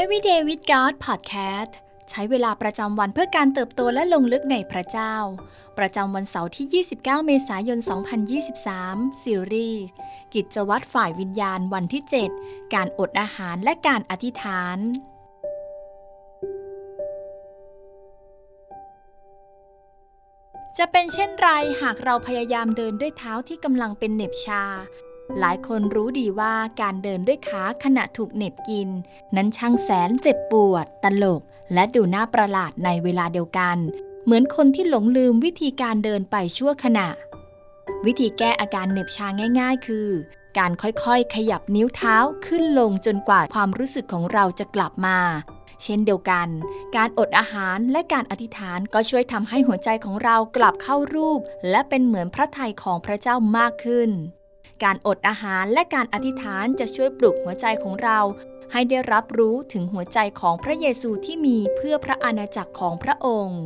Everyday with God Podcast ใช้เวลาประจำวันเพื่อการเติบโตและลงลึกในพระเจ้า ประจำวันเสาร์ที่ 29 เมษายน 2023 ซีรีส์ กิจวัตรฝ่ายวิญญาณวันที่ 7 การอดอาหารและการอธิษฐาน จะเป็นเช่นไรหากเราพยายามเดินด้วยเท้าที่กำลังเป็นเหน็บชา หลายคนรู้ดีว่าการเดินด้วยขาขณะถูกเน็บกิน นั้นช่างแสนเจ็บปวด ตลก และดูน่าประหลาดในเวลาเดียวกัน เหมือนคนที่หลงลืมวิธีการเดินไปชั่วขณะ วิธีแก้อาการเหน็บชาง่าย ๆ คือ การค่อยๆ ขยับนิ้วเท้าขึ้นลงจนกว่าความรู้สึกของเราจะกลับมา เช่นเดียวกัน การอดอาหารและการอธิษฐานก็ช่วยทำให้หัวใจของเรากลับเข้ารูป และเป็นเหมือนพระทัยของพระเจ้ามากขึ้น การอดอาหารและการอธิษฐานจะช่วยปลุกหัวใจของเรา ให้ได้รับรู้ถึงหัวใจของพระเยซูที่มีเพื่อพระอาณาจักรของพระองค์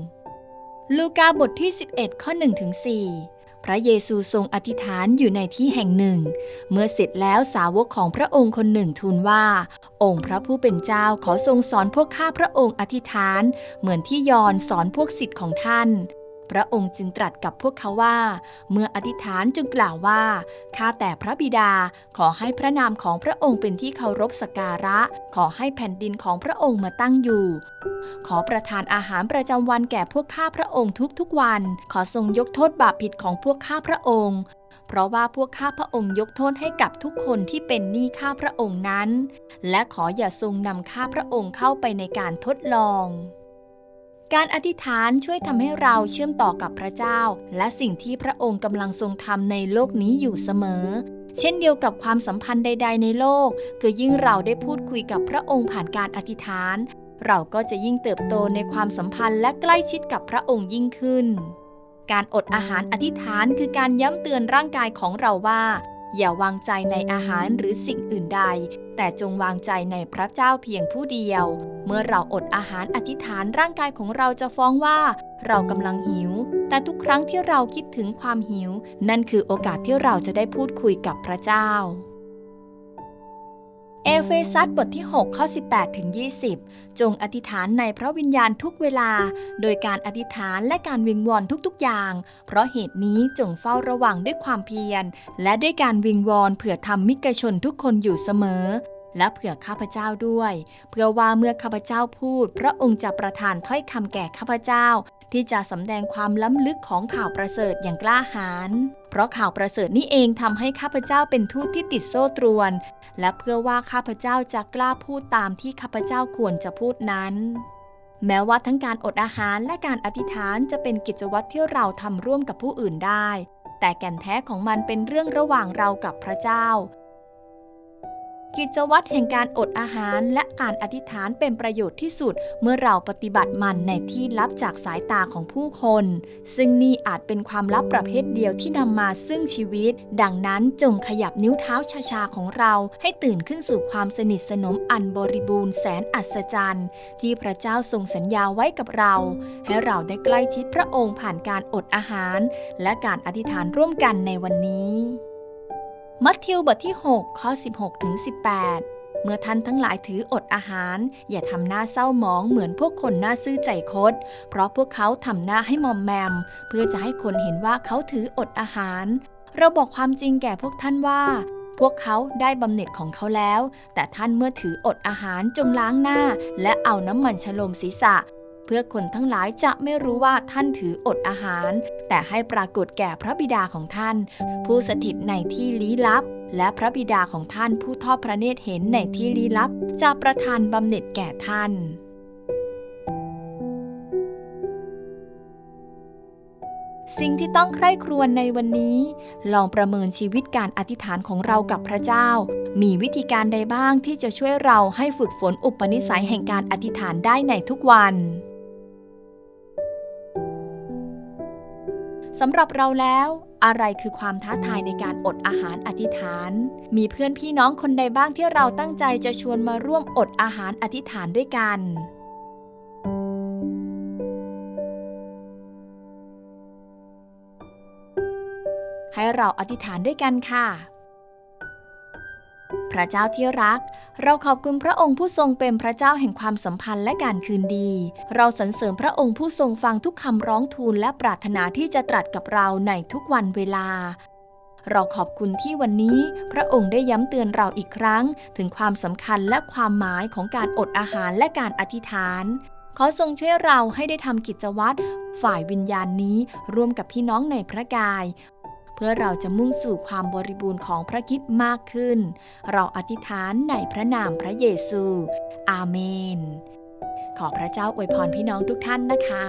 ลูกาบทที่ 11 ข้อ1ถึง4พระเยซูทรงอธิษฐานอยู่ในที่แห่งหนึ่ง เมื่อเสร็จแล้วสาวกของพระองค์คนหนึ่งทูลว่า องค์พระผู้เป็นเจ้าขอทรงสอนพวกข้าพระองค์อธิษฐาน เหมือนที่ยอนสอนพวกสิทธิ์ของท่าน พระองค์จึงตรัสกับพวกเขาว่า เมื่ออธิษฐานจึงกล่าวว่า ข้าแต่พระบิดาขอให้พระนามของพระองค์เป็นที่เคารพสักการะ ขอให้แผ่นดินของพระองค์มาตั้งอยู่ ขอประทานอาหารประจำวันแก่พวกข้าพระองค์ทุกๆวัน ขอทรงยกโทษบาปผิดของพวกข้าพระองค์เพราะว่าพวกข้าพระองค์ยกโทษให้กับทุกคนที่เป็นหนี้ข้าพระองค์นั้น และขออย่าทรงนำข้าพระองค์เข้าไปในการทดลอง การอธิษฐานช่วยทำให้เราเชื่อมต่อกับพระเจ้า และสิ่งที่พระองค์กำลังทรงทำในโลกนี้อยู่เสมอ เช่นเดียวกับความสัมพันธ์ใด ๆ ในโลก คือยิ่งเราได้พูดคุยกับพระองค์ผ่านการอธิษฐาน เราก็จะยิ่งเติบโตในความสัมพันธ์และใกล้ชิดกับพระองค์ยิ่งขึ้น การอดอาหารอธิษฐานคือการย้ำเตือนร่างกายของเราว่า อย่าวางใจในอาหารหรือสิ่งอื่นใด แต่จงวางใจในพระเจ้าเพียงผู้เดียว เมื่อเราอดอาหารอธิษฐานร่างกายของเราจะฟ้องว่า เรากำลังหิว แต่ทุกครั้งที่เราคิดถึงความหิว นั่นคือโอกาสที่เราจะได้พูดคุยกับพระเจ้า เอเฟซัสบทที่ 6 ข้อ 18 ถึง 20 จงอธิษฐานในพระวิญญาณทุกเวลา โดยการอธิษฐานและการวิงวอนทุกๆอย่าง เพราะเหตุนี้จงเฝ้าระวังด้วยความเพียร และด้วยการวิงวอนเผื่อทำมิกชนทุกคนอยู่เสมอ และเผื่อข้าพเจ้าด้วย เพื่อว่าเมื่อข้าพเจ้าพูด พระองค์จะประทานถ้อยคำแก่ข้าพเจ้า ที่จะสำแดงความล้ำลึกของข่าวประเสริฐอย่างกล้าหาญเพราะข่าวประเสริฐนี้เองทำให้ข้าพเจ้าเป็นทูตที่ติดโซ่ตรวน และเพื่อว่าข้าพเจ้าจะกล้าพูดตามที่ข้าพเจ้าควรจะพูดนั้น แม้ว่าทั้งการอดอาหารและการอธิษฐานจะเป็นกิจวัตรที่เราทำร่วมกับผู้อื่นได้ แต่แก่นแท้ของมันเป็นเรื่องระหว่างเรากับพระเจ้า กิจวัตรแห่งการอดอาหารและการอธิษฐานเป็นประโยชน์ที่สุด เมื่อเราปฏิบัติมันในที่ลับจากสายตาของผู้คน ซึ่งนี่อาจเป็นความลับประเภทเดียวที่นำมาซึ่งชีวิต ดังนั้นจงขยับนิ้วเท้าชาๆของเราให้ตื่นขึ้นสู่ความสนิทสนมอันบริบูรณ์แสนอัศจรรย์ ที่พระเจ้าทรงสัญญาไว้กับเรา ให้เราได้ใกล้ชิดพระองค์ผ่านการอดอาหาร และการอธิษฐานร่วมกันในวันนี้ มัทธิวบทที่ 6 ข้อ 16ถึง18 เมื่อท่านทั้งหลายถืออดอาหาร อย่าทำหน้าเศร้าหมองเหมือนพวกคนหน้าซื่อใจคด เพราะพวกเขาทำหน้าให้มอมแมม เพื่อจะให้คนเห็นว่าเขาถืออดอาหาร เราบอกความจริงแก่พวกท่านว่า พวกเขาได้บำเหน็จของเขาแล้ว แต่ท่านเมื่อถืออดอาหารจงล้างหน้า และเอาน้ำมันฉโลมศีรษะ เพื่อคนทั้งหลายจะไม่รู้ว่าท่านถืออดอาหาร แต่ให้ปรากฏแก่พระบิดาของท่าน ผู้สถิตในที่ลี้ลับ และพระบิดาของท่านผู้ทอดพระเนตรเห็นในที่ลี้ลับ จะประทานบำเหน็จแก่ท่านสิ่งที่ต้องใคร่ครวญในวันนี้ ลองประเมินชีวิตการอธิษฐานของเรากับพระเจ้า มีวิธีการใดบ้างที่จะช่วยเราให้ฝึกฝนอุปนิสัยแห่งการอธิษฐานได้ในทุกวัน สำหรับเราแล้วอะไรคือความท้าทายในการอดอาหารอธิษฐาน มีเพื่อนพี่น้องคนใดบ้างที่เราตั้งใจจะชวนมาร่วมอดอาหารอธิษฐานด้วยกัน ให้เราอธิษฐานด้วยกันค่ะ พระเจ้าที่รัก เราขอบคุณพระองค์ผู้ทรงเป็นพระเจ้าแห่งความสัมพันธ์และการคืนดี เราสรรเสริญพระองค์ผู้ทรงฟังทุกคำร้องทูลและปรารถนาที่จะตรัสกับเราในทุกวันเวลา เราขอบคุณที่วันนี้ พระองค์ได้ย้ำเตือนเราอีกครั้ง ถึงความสำคัญและความหมายของการอดอาหารและการอธิษฐาน ขอทรงช่วยเราให้ได้ทำกิจวัตรฝ่ายวิญญาณนี้ร่วมกับพี่น้องในพระกาย เพื่อเราจะมุ่งสู่ความบริบูรณ์ของพระคิดมากขึ้น เราอธิษฐานในพระนามพระเยซู อาเมน ขอพระเจ้าอวยพรพี่น้องทุกท่านนะคะ